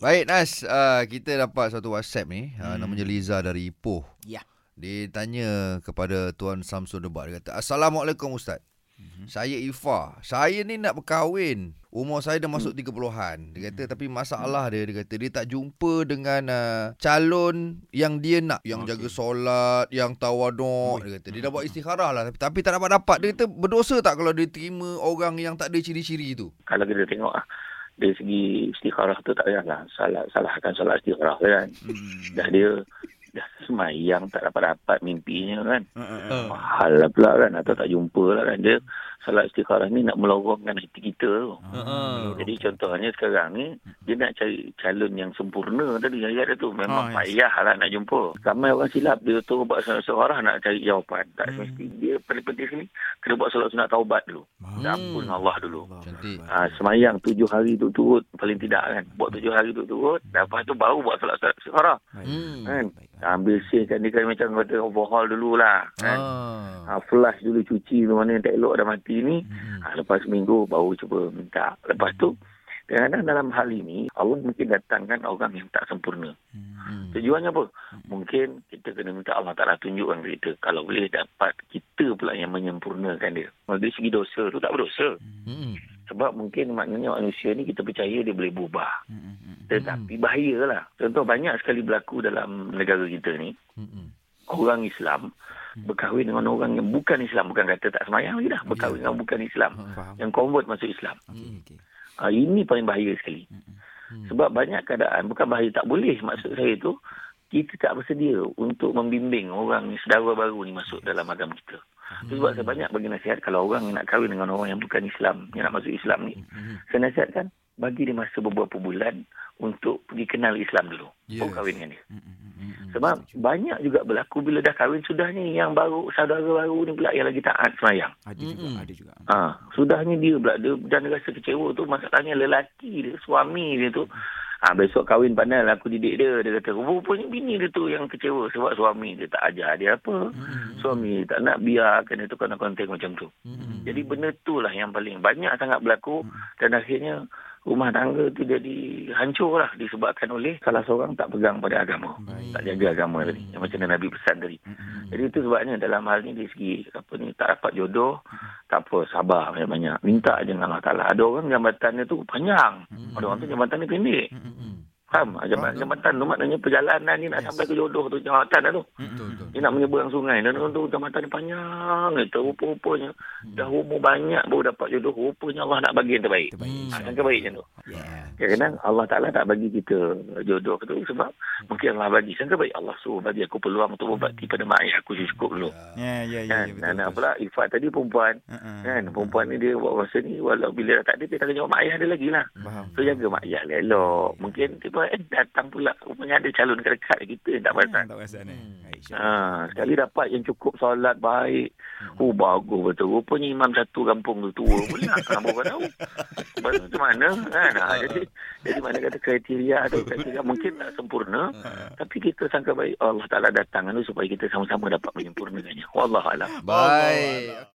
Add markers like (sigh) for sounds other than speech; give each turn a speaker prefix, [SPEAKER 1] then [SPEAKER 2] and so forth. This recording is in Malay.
[SPEAKER 1] Baik Nas, uh, kita dapat satu WhatsApp ni, uh,
[SPEAKER 2] Hmm.
[SPEAKER 1] namanya Liza dari Ipoh.
[SPEAKER 2] Ya.
[SPEAKER 1] Dia tanya kepada Tuan Samsul Debat. Dia kata, Assalamualaikum Ustaz.
[SPEAKER 2] Mhm.
[SPEAKER 1] Saya Ifa. Saya ni nak berkahwin. Umur saya dah masuk 30-an. Dia kata tapi masalah dia dia kata dia tak jumpa dengan uh, calon yang dia nak, yang
[SPEAKER 2] Okey.
[SPEAKER 1] jaga solat, yang tawaduk. Dia kata dia dah buat istikharah lah tapi, tapi tak dapat dapat. Dia kata berdosa tak kalau dia terima orang yang tak ada ciri-ciri tu?
[SPEAKER 3] kalau kita tengok ah dari segi istikharah tu tak payahlah salah salahkan solat istikharah kan
[SPEAKER 2] Hmm.
[SPEAKER 3] dah dia dah semayang tak dapat dapat mimpinya kan
[SPEAKER 2] Uh, uh, uh.
[SPEAKER 1] Uh.
[SPEAKER 3] mahal lah pula kan atau tak jumpa lah kan dia salat istikharah ni nak melorongkan hati kita tu
[SPEAKER 1] Uh-uh.
[SPEAKER 3] jadi contohnya sekarang ni dia nak cari calon yang sempurna tadi ayat dia tu memang
[SPEAKER 2] yes.
[SPEAKER 3] payah lah nak jumpa ramai orang silap dia tu buat solat istikharah nak cari jawapan tak
[SPEAKER 2] Hmm.
[SPEAKER 3] semesti dia paling penting sini kena buat solat sunat taubat dulu
[SPEAKER 2] Hmm.
[SPEAKER 3] ampun Allah dulu
[SPEAKER 1] Cantik.
[SPEAKER 3] Ha, semayang tujuh hari tu turut paling tidak kan. Buat tujuh hari tu turut. Lepas tu baru buat solat solat istiqarah.
[SPEAKER 2] Baik.
[SPEAKER 1] Hmm.
[SPEAKER 3] Kan?
[SPEAKER 2] Baik.
[SPEAKER 3] Ambil sihkan dia kan macam kata overhaul dulu lah. Kan?
[SPEAKER 1] Ah.
[SPEAKER 3] Ha, flush dulu cuci tu mana yang tak elok dah mati ni.
[SPEAKER 1] Hmm.
[SPEAKER 3] Ha, lepas seminggu baru cuba minta. Lepas tu kadang-kadang dalam hal ini Allah mungkin datangkan orang yang tak sempurna.
[SPEAKER 1] Hmm.
[SPEAKER 3] Tujuannya apa? Mungkin kita kena minta Allah Ta'ala tunjukkan kita. Kalau boleh dapat kita pula yang menyempurnakan dia. Kalau dari segi dosa tu tak berdosa.
[SPEAKER 1] Hmm.
[SPEAKER 3] Sebab mungkin maknanya manusia ni kita percaya dia boleh berubah.
[SPEAKER 2] Hmm, hmm, hmm.
[SPEAKER 3] Tetapi bahayalah. Contoh banyak sekali berlaku dalam negara kita ni.
[SPEAKER 1] Hmm.
[SPEAKER 3] Orang Islam berkahwin dengan orang yang bukan Islam. Bukan kata tak semayang lagi dah. Berkahwin
[SPEAKER 2] Ya.
[SPEAKER 3] dengan bukan Islam.
[SPEAKER 2] Faham.
[SPEAKER 3] Yang convert masuk Islam. Ha, ini paling bahaya sekali.
[SPEAKER 1] Hmm.
[SPEAKER 3] Sebab banyak keadaan. Bukan bahaya tak boleh. Maksud saya tu. Kita tak bersedia untuk membimbing orang saudara baru ni masuk dalam agama kita. Itu sebab saya banyak bagi nasihat kalau orang nak kahwin dengan orang yang bukan Islam, yang nak masuk Islam ni,
[SPEAKER 1] Hmm.
[SPEAKER 3] saya nasihatkan bagi dia masa beberapa bulan untuk pergi kenal Islam dulu.
[SPEAKER 1] Yes.
[SPEAKER 3] Baru kahwin dengan dia.
[SPEAKER 2] Hmm, hmm, hmm, hmm.
[SPEAKER 3] Sebab
[SPEAKER 2] Setuju.
[SPEAKER 3] banyak juga berlaku bila dah kahwin sudah ni yang baru saudara baru ni pula yang lagi taat semayang.
[SPEAKER 2] ada juga,
[SPEAKER 1] Mm-mm.
[SPEAKER 2] ada juga.
[SPEAKER 3] Ha, sudahnya dia pula dia dan dia rasa kecewa tu masalahnya lelaki dia, suami dia tu. Ha, besok kahwin pandai lah aku didik dia. Dia kata, rupanya bini dia tu yang kecewa sebab suami dia tak ajar dia apa.
[SPEAKER 1] Hmm.
[SPEAKER 3] Suami tak nak biarkan dia tu kena konten macam tu.
[SPEAKER 1] Hmm.
[SPEAKER 3] Jadi benda tu lah yang paling banyak sangat berlaku dan akhirnya rumah tangga tu jadi hancur lah disebabkan oleh salah seorang tak pegang pada agama.
[SPEAKER 2] Baik.
[SPEAKER 3] Tak jaga agama tadi. Yang macam Nabi pesan tadi.
[SPEAKER 2] Hmm, hmm,
[SPEAKER 3] Jadi itu sebabnya dalam hal ni dari segi apa ni tak dapat jodoh, tak apa sabar banyak-banyak. Minta je dengan Allah Taala. Ada orang jabatannya tu panjang. Ada orang tu jabatannya pendek.
[SPEAKER 2] hmm, hmm, hmm.
[SPEAKER 3] Faham? Jabatan, jabatan tu maknanya perjalanan ni nak
[SPEAKER 2] Yes.
[SPEAKER 3] sampai ke jodoh tu jabatan dah tu.
[SPEAKER 1] Betul betul.
[SPEAKER 3] Dia nak menyeberang sungai. Dan tu jambatan dia panjang. Itu rupa-rupanya. Dah umur banyak baru dapat jodoh. Rupanya Allah nak bagi yang terbaik.
[SPEAKER 2] Terbaik.
[SPEAKER 1] Hmm.
[SPEAKER 3] Ha,
[SPEAKER 2] insyaAllah.
[SPEAKER 3] yang terbaik macam tu.
[SPEAKER 2] Yeah.
[SPEAKER 3] Kadang-kadang Allah Ta'ala tak bagi kita jodoh tu sebab mungkin Allah bagi. Yang terbaik Allah suruh bagi aku peluang untuk berbakti pada mak ayah aku cukup dulu.
[SPEAKER 2] Ya, ya, ya,
[SPEAKER 3] Kan?
[SPEAKER 2] ya, betul.
[SPEAKER 3] Dan
[SPEAKER 2] betul.
[SPEAKER 3] pula Ifat tadi perempuan.
[SPEAKER 2] Uh-uh.
[SPEAKER 3] Kan? Perempuan ni dia buat rasa ni walau bila dah tak ada dia tak jawab mak ayah dia lagi lah.
[SPEAKER 2] Faham.
[SPEAKER 3] So jaga mak ayah dia elok. Mungkin tiba eh datang pula rupanya ada calon dekat-dekat kita yang tak perasan.
[SPEAKER 2] Tak perasan eh.
[SPEAKER 1] Hmm.
[SPEAKER 2] Baik, insyaAllah.
[SPEAKER 3] Ha, sekali dapat yang cukup solat baik. Oh bagus betul. Rupanya imam satu kampung tu tua pula. Ha, baru tahu. Lepas tu macam mana kan? Ha, (laughs) jadi jadi mana kata kriteria tu kriteria mungkin tak sempurna. Tapi kita sangka baik Allah Ta'ala datang tu supaya kita sama-sama dapat menyempurnakannya. Wallahualam.
[SPEAKER 1] Baik.